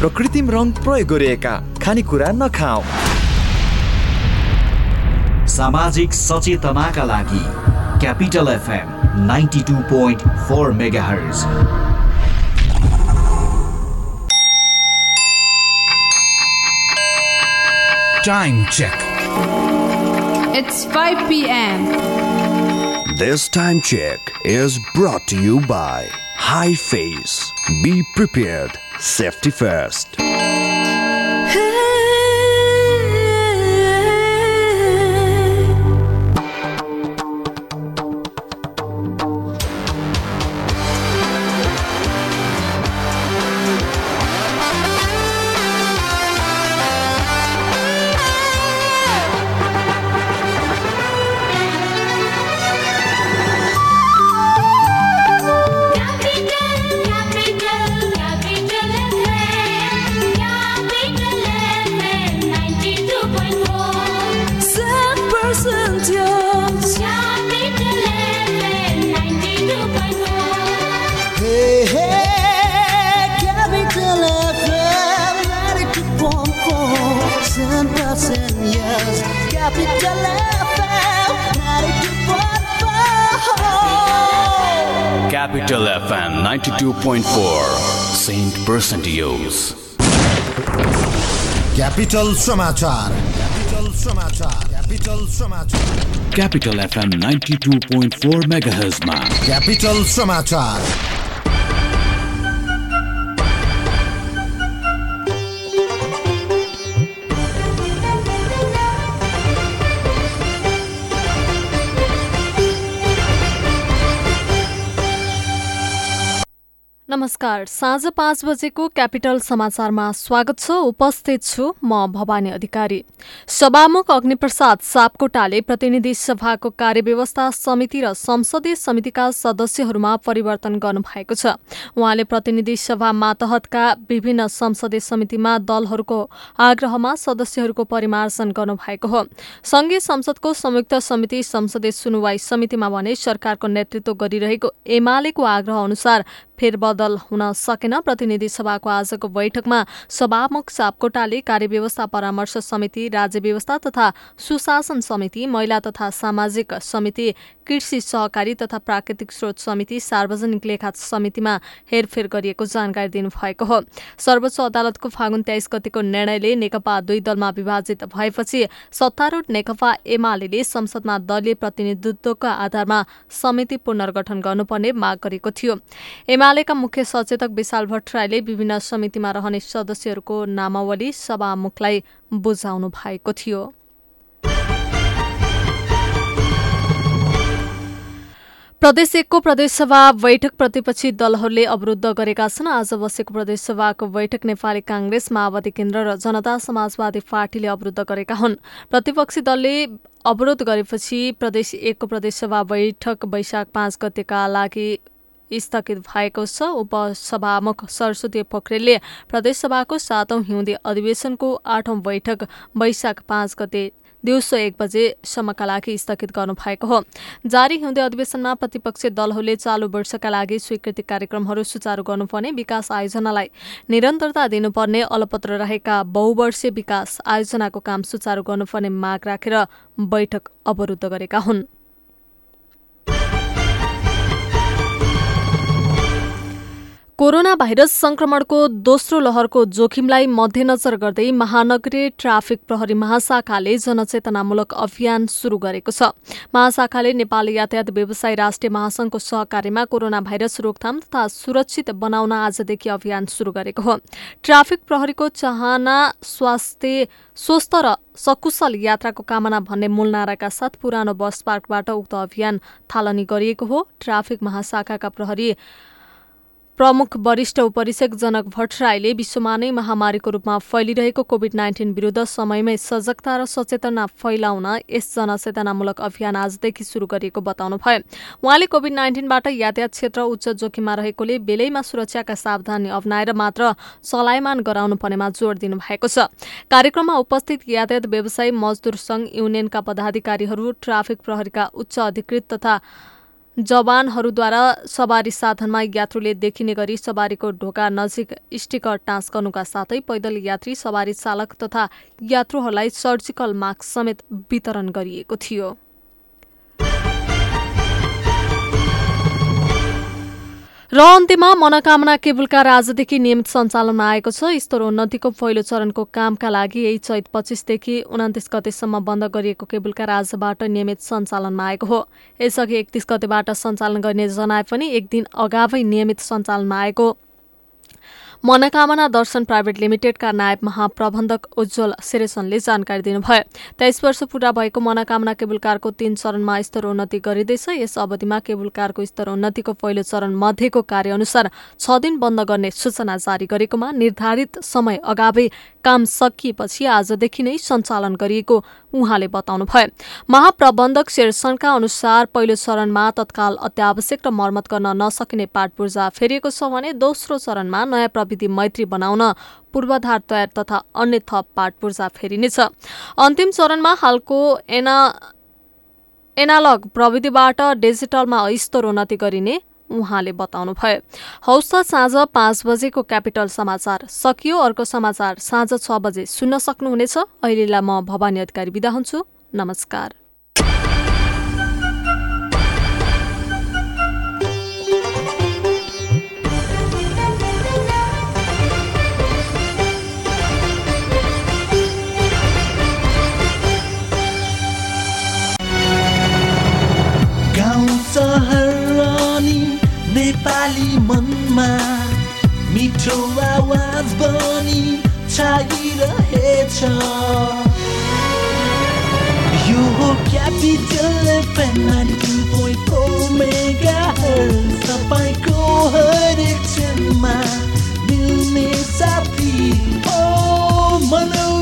र कृत्रिम रङ प्रयोग गरिएका खानेकुरा नखाऊ सामाजिक सचेतनाका लागि Capital FM ninety two point four megahertz Time check. It's 5 p.m. This time check is brought to you by High Face. Be prepared. Safety first. Saint Percentios. Capital समाचार Capital समाचार Capital समाचार Capital FM 92.4 MHz Capital समाचार नमस्कार। साँझ पाँच बजेको capital समाचारमा स्वागत छ। उपस्थित छु म भवानी अधिकारी। सभामुख अग्निप्रसाद सापकोटाले प्रतिनिधि सभाको कार्यव्यवस्था समिति र संसदीय समितिका सदस्यहरूमा परिवर्तन गर्नुभएको छ। उहाँले प्रतिनिधि सभा मातहतका विभिन्न संसदीय समितिमा दलहरूको आग्रहमा सदस्यहरूको परिमार्जन गर्नुभएको हो। संघीय संसदको संयुक्त समिति संसदीय सुनवाई समितिमा भने सरकारको नेतृत्व गरिरहेको एमालेको आग्रह अनुसार फेरबदल हुन सकेन। प्रतिनिधि सभाको आजको बैठकमा सभामुख सापकोटाले कार्यव्यवस्था परामर्श समिति राज्य व्यवस्था तथा सुशासन समिति महिला तथा सामाजिक समिति कृषि सहकारी तथा प्राकृतिक स्रोत समिति सार्वजनिक लेखा समितिमा हेरफेर गरिएको जानकारी दिनुभएको हो। सर्वोच्च अदालतको फागुन तेइस गतिको निर्णयले नेकपा दुई दलमा विभाजित भएपछि सत्तारूढ नेकपा एमाले संसदमा दलीय प्रतिनिधित्वका आधारमा समिति पुनर्गठन गर्नुपर्ने माग गरेको थियो। एमालेका मुख्य सचेतक विशाल भट्टराईले विभिन्न समितिमा रहने सदस्यहरूको नामावली सभामुखलाई बुझाउनु भएको थियो। प्रदेश एकको प्रदेशसभा बैठक प्रतिपक्षी दलहरूले अवरुद्ध गरेका छन्। आज बसेको प्रदेशसभाको बैठक नेपाली काङ्ग्रेस माओवादी केन्द्र र जनता समाजवादी पार्टीले अवरुद्ध गरेका हुन्। प्रतिपक्षी दलले अवरोध गरेपछि प्रदेश एकको प्रदेशसभा बैठक वैशाख पाँच गतेका लागि स्थगित भएको छ। उपसभामुख सरस्वती पोखरेलले प्रदेशसभाको सातौं हिउँदे अधिवेशनको आठौं बैठक वैशाख पाँच गते दिउँसो एक बजेसम्मका लागि स्थगित गर्नुभएको हो। जारी हिउँदे अधिवेशनमा प्रतिपक्षी दलहरूले चालु वर्षका लागि स्वीकृति कार्यक्रमहरू सुचारू गर्नुपर्ने विकास आयोजनालाई निरन्तरता दिनुपर्ने अलपत्र रहेका बहुवर्षीय विकास आयोजनाको काम सुचारू गर्नुपर्ने माग राखेर बैठक अवरुद्ध गरेका हुन्। कोरोना भाइरस संक्रमणको दोस्रो लहरको जोखिमलाई मध्यनजर गर्दै महानगरीय ट्राफिक प्रहरी महाशाखाले जनचेतनामूलक अभियान शुरू गरेको छ। महाशाखाले नेपाल यातायात व्यवसाय राष्ट्रिय महासंघको सहकार्यमा कोरोना भाइरस रोकथाम तथा सुरक्षित बनाउन आजदेखि अभियान शुरू गरेको हो। ट्राफिक प्रहरीको चाहना स्वास्थ्य स्वस्थ र सकुशल यात्राको कामना भन्ने मूल नाराका साथ पुरानो बस पार्कबाट उक्त अभियान थालनी गरिएको हो। ट्राफिक महाशाखाका प्रहरी प्रमुख वरिष्ठ उपरीक्षक जनक भट्टराईले विश्वमा नै महामारीको रूपमा फैलिरहेको कोविड नाइन्टिन विरुद्ध समयमै सजगता र सचेतना फैलाउन यस जनचेतनामूलक अभियान आजदेखि शुरू गरिएको बताउनुभयो। उहाँले कोविड नाइन्टिनबाट यातायात क्षेत्र उच्च जोखिममा रहेकोले बेलैमा सुरक्षाका सावधानी अप्नाएर मात्र चलायमान गराउनु पर्नेमा जोड़ दिनुभएको छ। कार्यक्रममा उपस्थित यातायात व्यवसायी मजदुर संघ युनियनका पदाधिकारीहरू ट्राफिक प्रहरीका उच्च अधिकृत तथा जवानहरूद्वारा सवारी साधनमा यात्रुले देखिने गरी सवारीको ढोका नजिक स्टिकर टाँस गर्नुका साथै पैदल यात्री सवारी चालक तथा यात्रुहरूलाई सर्जिकल मास्क समेत वितरण गरिएको थियो। र अन्त्यमा मनोकामना केबुल कार आजदेखि नियमित सञ्चालनमा आएको छ। स्तरोन्नतिको पहिलो चरणको कामका लागि यही चैत पच्चिसदेखि उन्तिस गतेसम्म बन्द गरिएको केबुल कार आजबाट नियमित सञ्चालनमा आएको हो। यसअघि एकतिस गतेबाट सञ्चालन गर्ने जनाए पनि एक दिन अगावै नियमित सञ्चालनमा आएको। मनोकामना दर्शन प्राइभेट लिमिटेडका नायब महाप्रबन्धक उज्जवल सिरेसनले जानकारी दिनुभयो। तेइस वर्ष पुरा भएको मनोकामना केबुल कारको तीन चरणमा स्तरोन्नति गरिँदैछ। यस अवधिमा केबुल कारको स्तरोन्नतिको पहिलो चरण मध्येको कार्यअनुसार छ दिन बन्द गर्ने सूचना जारी गरेकोमा निर्धारित समय अगावै काम सकिएपछि आजदेखि नै सञ्चालन गरिएको उहाँले बताउनुभयो। महाप्रबन्धक शेरसनका अनुसार पहिलो चरणमा तत्काल अत्यावश्यक र मर्मत गर्न नसकिने पाट पूर्जा फेरिएको छ भने दोस्रो चरणमा नयाँ प्रविधि मैत्री बनाउन पूर्वाधार तयार तथा अन्य थप पाट पूर्जा फेरिनेछ अन्तिम चरणमा हालको एना एनालग प्रविधिबाट डिजिटलमा स्तरोन्नति गरिने उहाँले बताउनुभयो। हौस् त साँझ पाँच बजेको क्यापिटल समाचार सकियो। अर्को समाचार साँझ छ बजे सुन्न सक्नुहुनेछ। अहिलेलाई म भवानी अधिकारी बिदा हुन्छु। नमस्कार। सहर अनि नेपाली मनमा मिठो आवाज बनी छाइरहेछ यो हो Capital FM two point four mega तपाईँको हरेक क्षणमा मिल्ने साथी हो मनोरञ्जनको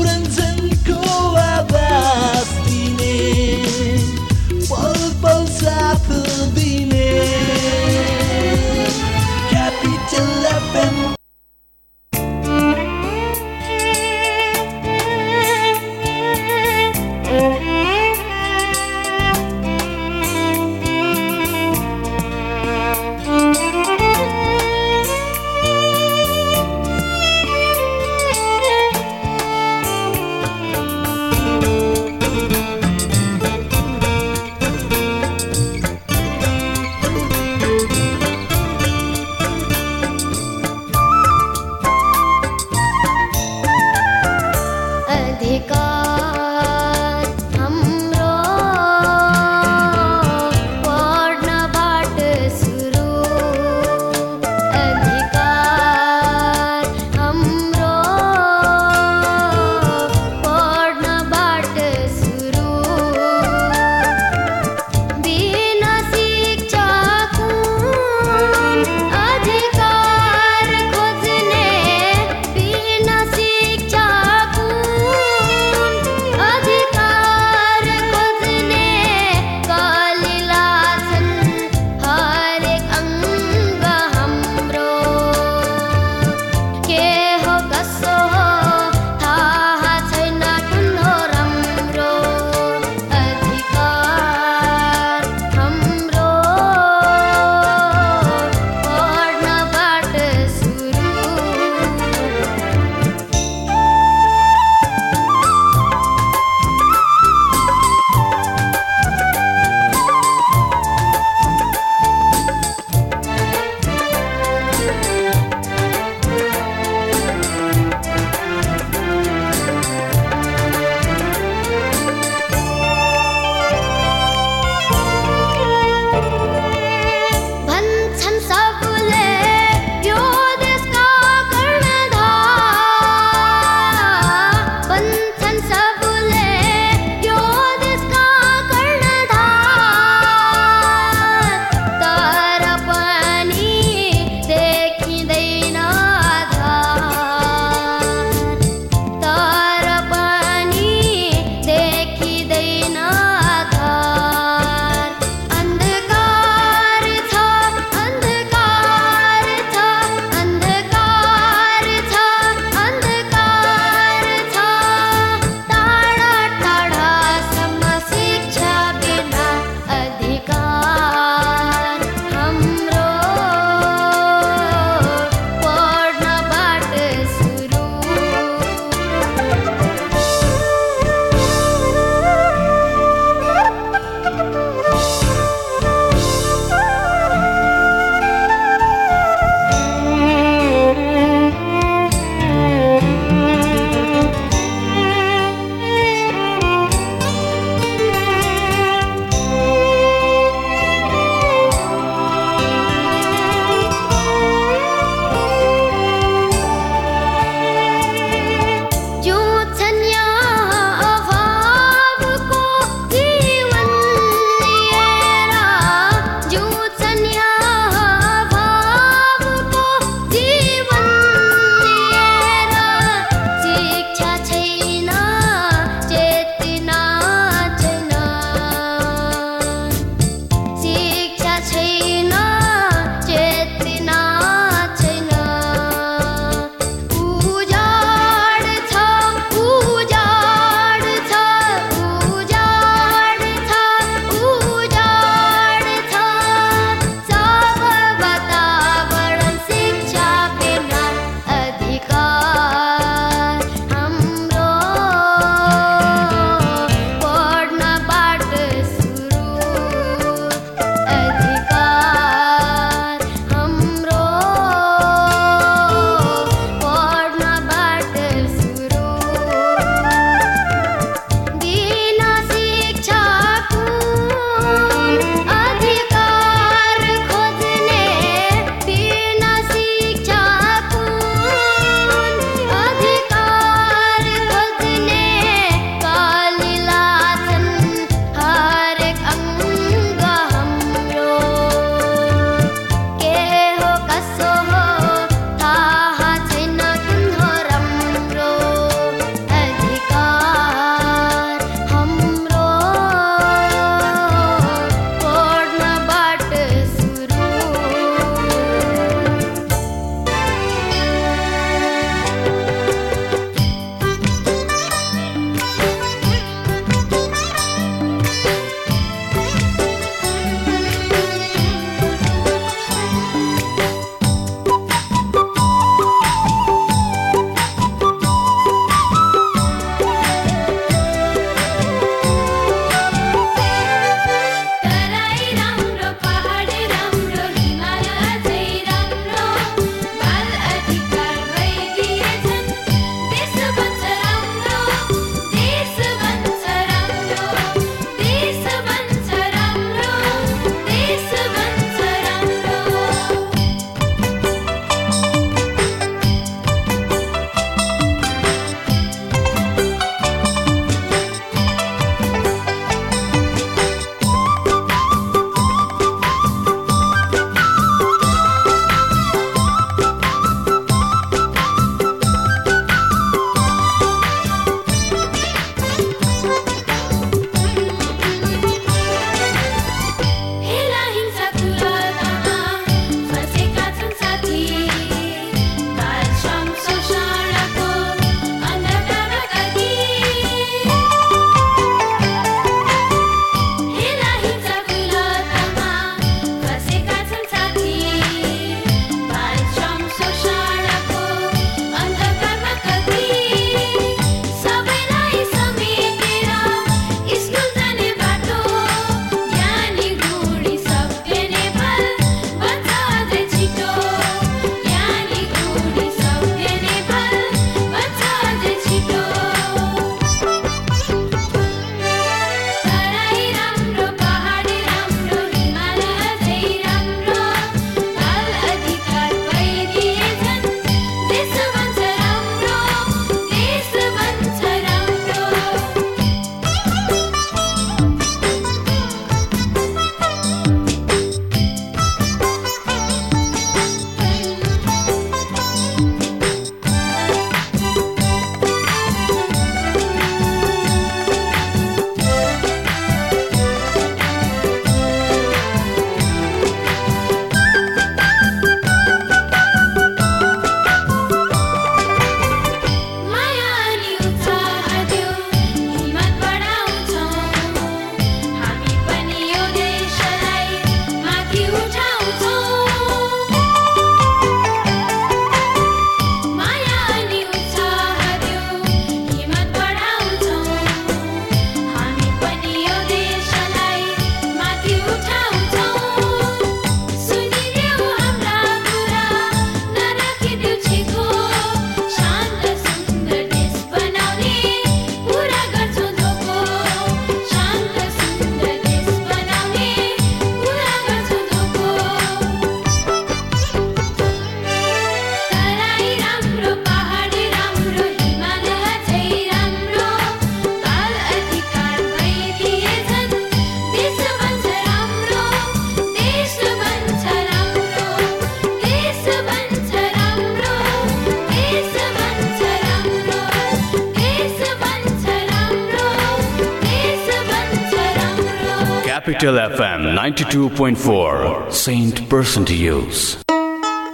Capital FM 92.4, Saint Person to Use.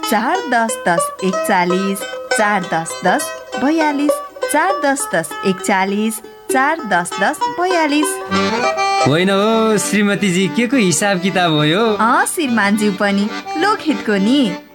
चार दस दस एकचालिस चार दस दस बयालिस चार दस दस एकचालिस चार दस दस बयालिस। होइन हो श्रीमतीजी के को हिसाब किताब हो यो? अँ श्रीमानज्यू पनि लोकहितको नि।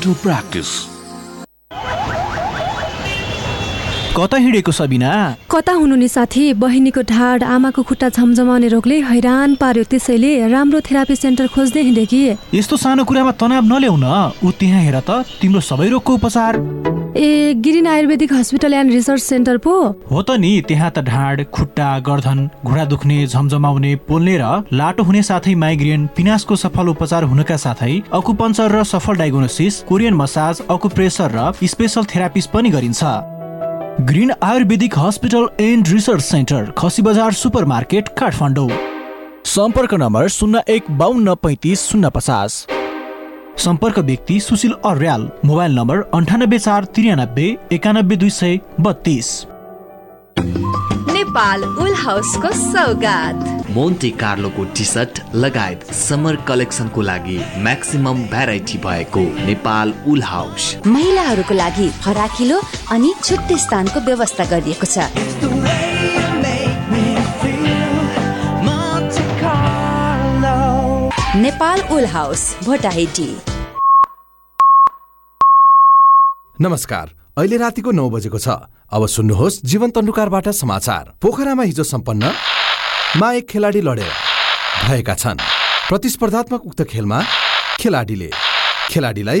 dental practice कता हिँडेको सबिना? कता हुनु नि साथी? बहिनीको ढाड आमाको खुट्टा झमझमाउने रोगले हैरान पार्यो त्यसैले राम्रो थेरापी सेन्टर खोज्दै हिँडे कि? यस्तो सानो कुरामा तनाव नल्याउ न ऊ त्यहाँ हेर त तिम्रो सबै रोगको उपचार। ए green Ayurvedic hospital and research centre पो। हो त नि त्यहाँ त ढाड खुट्टा गर्दन घुँडा दुख्ने झमझमाउने पोल्ने र लाटो हुने साथै माइग्रेन पिनासको सफल उपचार हुनका साथै अकुपञ्चर र सफल डायग्नोसिस कोरियन मसाज अकुप्रेसर र स्पेसल थेरापिस्ट पनि गरिन्छ। Green Ayurvedic hospital and research centre Khasi Bazar super market Kathmandu. सम्पर्क नम्बर शून्य एक बाहन्न पैँतिस शून्य पचास। सम्पर्क व्यक्ति सुशील अर्याल मोबाइल नम्बर अन्ठानब्बे चार त्रियानब्बे एकानब्बे दुई सय बत्तिस। नेपाल उल हाउसको सौगात। मोन्टे कार्लोको टी सर्ट लगायत समर कलेक्सनको लागि म्याक्सिमम भेराइटी भएको नेपाल उल हाउस। महिलाहरूको लागि फराकिलो अनि छुट्टै स्थानको व्यवस्था गरिएको छ। Nepal wool house Bhotahiti. नमस्कार अहिले रातिको नौ बजेको छ। अब सुन्नुहोस् जीवन तन्डुकारबाट समाचार। पोखरामा हिजो सम्पन्न मा एक खेलाडी लडेर भएका छन्। प्रतिस्पर्धात्मक उक्त खेलमा खेलाडीले खेलाडीलाई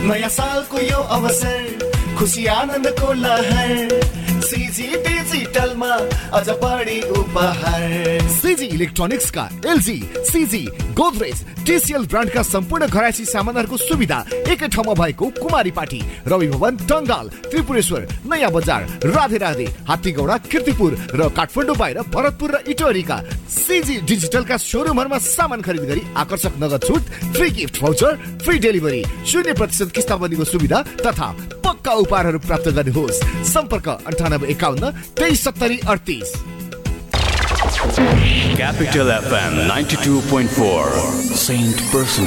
नयाँ सालको यो अवसर खुसी आनन्दको लहर। सिजी उपहार। सिजी इलेक्ट्रोनिक्सका एलजी सिजी गोदरेज टिसिएल ब्रान्डका सम्पूर्ण घरायसी सामानहरूको सुविधा एकै ठाउँमा भएको कुमारी पाटी रवि भवन टङ्गाल त्रिपुरेश्वर नयाँ बजार राधे राधे हात्तीगौडा किर्तिपुर र काठमाडौँ बाहिर भरतपुर र इटोरीका सिजी डिजिटलका सोरुमहरूमा सामान खरिद गरी आकर्षक नगद छुट free gift voucher free delivery शून्य प्रतिशत किस्ताबन्दीको सुविधा तथा पक्का उपहारहरू प्राप्त गर्नुहोस्। सम्पर्क अन्ठानब्बे एकाउन्न तेइस सत्तरी अडतिस Capital FM 92.4, Saint Person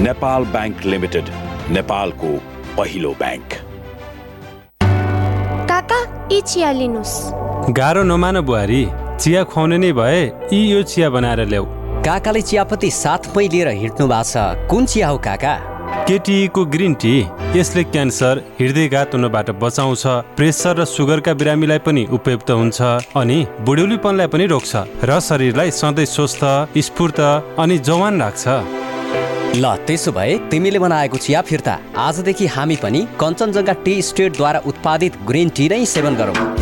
Nepal bank limited नेपालको पहिलो ब्याङ्क। काका यी चिया लिनुहोस्। गाह्रो नमान बुहारी चिया खुवाउने नै भए यी यो चिया बनाएर ल्याऊ। काकाले चियापत्ती साथमै लिएर हिँड्नु भएको छ। कुन चिया हो काका? केटिईको ग्रिन टी यसले क्यान्सर हृदयघात हुनबाट बचाउँछ प्रेसर र सुगरका बिरामीलाई पनि उपयुक्त हुन्छ अनि बुढ्यौलीपनलाई पनि रोक्छ र शरीरलाई सधैँ स्वस्थ स्फूर्त अनि जवान राख्छ। ल त्यसो भए तिमीले बनाएको चिया फिर्ता। आजदेखि हामी पनि कञ्चनजङ्घा टी स्टेटद्वारा उत्पादित ग्रिन टी नै सेवन गरौँ।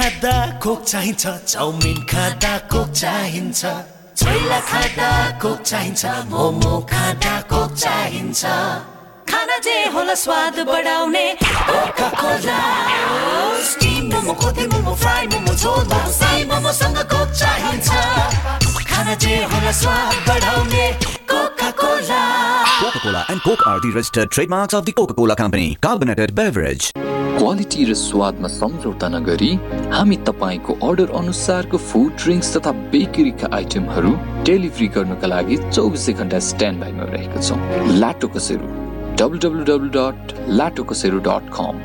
खाँदा कोक चाहिन्छ चाउमिन खाँदा कोक चाहिन्छ। छोइला खाँदा कोक चाहिन्छ मोमो खाँदा कोक चाहिन्छ। खाना जे होला स्वाद बढाउने Coca-Cola and Coke are the registered trademarks of the Coca-Cola Company. Carbonated beverage. Quality र स्वादमा सम्झौता नगरी हामी तपाईँको अर्डर अनुसारको फुड ड्रिङ्क्स तथा बेकरीका आइटमहरू डेलिभरी गर्नुका लागि चौबिसै घन्टा स्ट्यान्ड बाईमा रहेका छौँ। Lato Kasero. W W W dot Lato Kasero dot com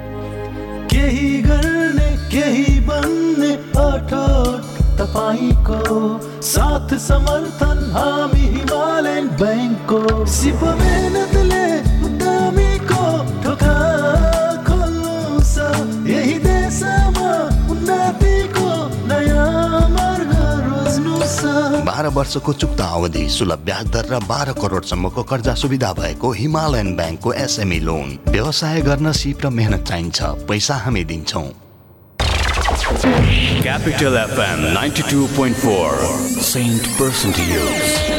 केही गर्ने केही बन्ने अठोट तपाईँको साथ समर्थन हामी हिमालयन ब्याङ्कको। सिप मेहनतले उद्यमीको ढोका बाह्र वर्षको चुक्ता अवधि सुलभ ब्याज दर र बाह्र करोडसम्मको कर्जा सुविधा भएको हिमालयन ब्याङ्कको एसएमई लोन व्यवसाय गर्न सिप र मेहनत चाहिन्छ पैसा हामी दिन्छौँ FM 92.4 Saint Person to Use.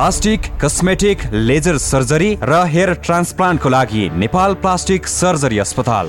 Plastic cosmetic laser surgery र हेयर ट्रान्सप्लान्टको लागि नेपाल प्लास्टिक सर्जरी अस्पताल।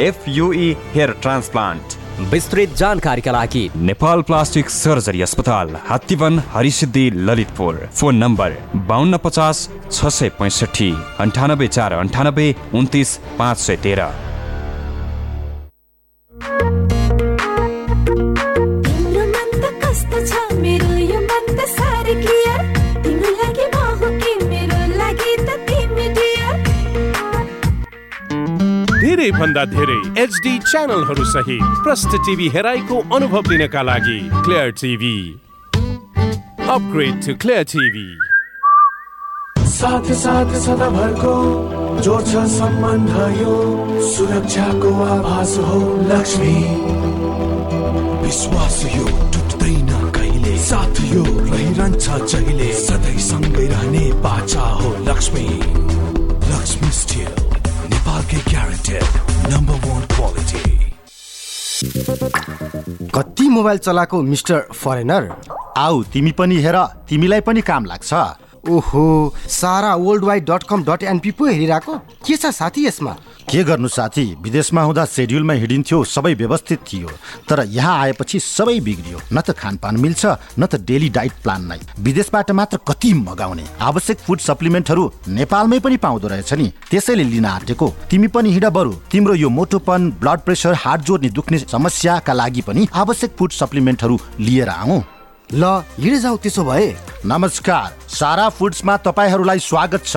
एफयुई हेयर ट्रान्सप्लान्ट विस्तृत जानकारीका लागि नेपाल प्लास्टिक सर्जरी अस्पताल हात्तीवन हरिसिद्धि ललितपुर। फोन नम्बर बाहन्न पचास छ सय पैँसठी अन्ठानब्बे चार अन्ठानब्बे उन्तिस पाँच सय तेह्र। धेरै भन्दा धेरै एचडी च्यानलहरू सहित प्रष्ट टिभी हेराइको अनुभव लिनका लागि clear TV upgrade to clear TV साथ साथ सदाभरको जोड्छ सम्बन्ध यो सुरक्षाको आभास हो लक्ष्मी। विश्वास यो टुट्दैन कहिले? साथ यो रहिरहन्छ जहिले? सधैँ सँगै रहने बाचा हो लक्ष्मी। लक्ष्मी स्टिल नेपालकै ग्यारेन्टेड नम्बर वान क्वालिटी कति मोबाइल चलाएको मिस्टर फरेनर? आऊ तिमी पनि हेर तिमीलाई पनि काम लाग्छ। ओहो Sara world wide dot com dot NP पो हेरिरहेको? के छ साथी यसमा? के गर्नु साथी? विदेशमा हुँदा सेड्युलमा हिँडिन्थ्यो सबै व्यवस्थित थियो। तर यहाँ आएपछि सबै बिग्रियो। न त खानपान मिल्छ न त डेली डाइट प्लान नै। विदेशबाट मात्र कति मगाउने? आवश्यक फुड सप्लिमेन्टहरू नेपालमै पनि पाउँदो रहेछ नि। त्यसैले लिन आँटेको। तिमी पनि हिँड बरु। तिम्रो यो मोटोपन ब्लड प्रेसर हार्ट जोड्ने दुख्ने समस्याका लागि पनि आवश्यक फुड सप्लिमेन्टहरू लिएर आऊ। ल हिँडे जाऊ त्यसो भए। नमस्कार। सारा फुड्समा तपाईँहरूलाई स्वागत छ।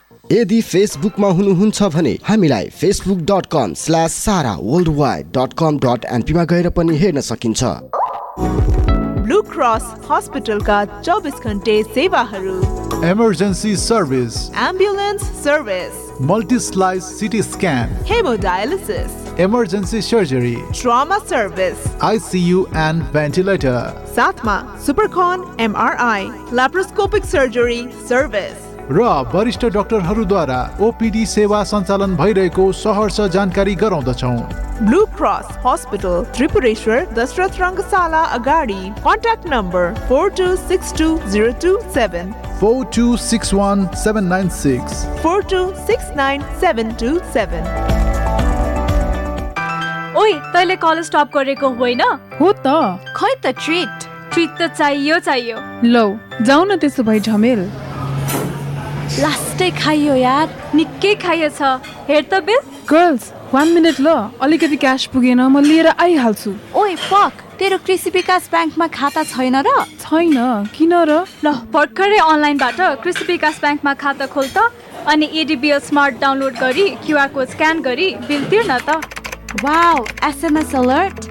यदि फेसबुकमा हुनुहुन्छ भने हामीलाई Facebook dot com slash Sara world wide dot com dot एनपीमा गएर पनि हेर्न सकिन्छ। ब्लू क्रस हस्पिटलका चौबिस घन्टे सेवाहरू। Emergency service ambulance service multi slice CT scan hemodialysis emergency surgery trauma service ICU and ventilator साथमा सुपरकन एमआरआई ल्याप्रोस्कोपिक सर्जरी सर्भिस र वरिष्ठ डाक्टरहरूद्वारा ओपिडी सेवा सञ्चालन भइरहेको सहर्ष जानकारी गराउँदछौ। Blue cross hospital Tripureshwor Dasharath Rangashala अगाडि। Contact number four two six two zero two seven four two six one seven nine six. Four two six nine seven two seven ओइ तैँले कलेज स्टप गरेको होइन? हो त। खै त treat? Treat त चाहियो चाहियो। लौ जाऊ न त्यसो भए झमेल। लास्टै खाइयो यार। निकै खाइएछ हेर त बिल। गर्ल्स वान मिनट ल। अलिकति क्यास पुगेन म लिएर आइहाल्छु। ओइ पक। तेरो कृषि विकास ब्याङ्कमा खाता छैन र? छैन। किन र? ल भर्खरै अनलाइनबाट कृषि विकास ब्याङ्कमा खाता खोल त। अनि एडिबिएल स्मार्ट डाउनलोड गरी क्युआर कोड स्क्यान गरी बिल तिर्न त। Wow SMS alert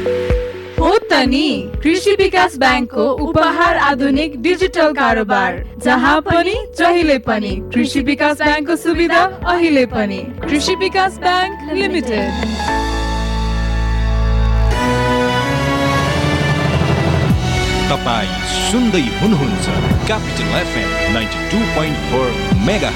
कृषि विकास ब्याङ्कको उपहार आधुनिक डिजिटल कारोबार जहाँ पनि जहिले पनि कृषि विकास ब्याङ्कको सुविधा अहिले पनि। कृषि विकास ब्याङ्क लिमिटेड। तपाईँ सुन्दै हुनुहुन्छ capital FM ninety two point four mega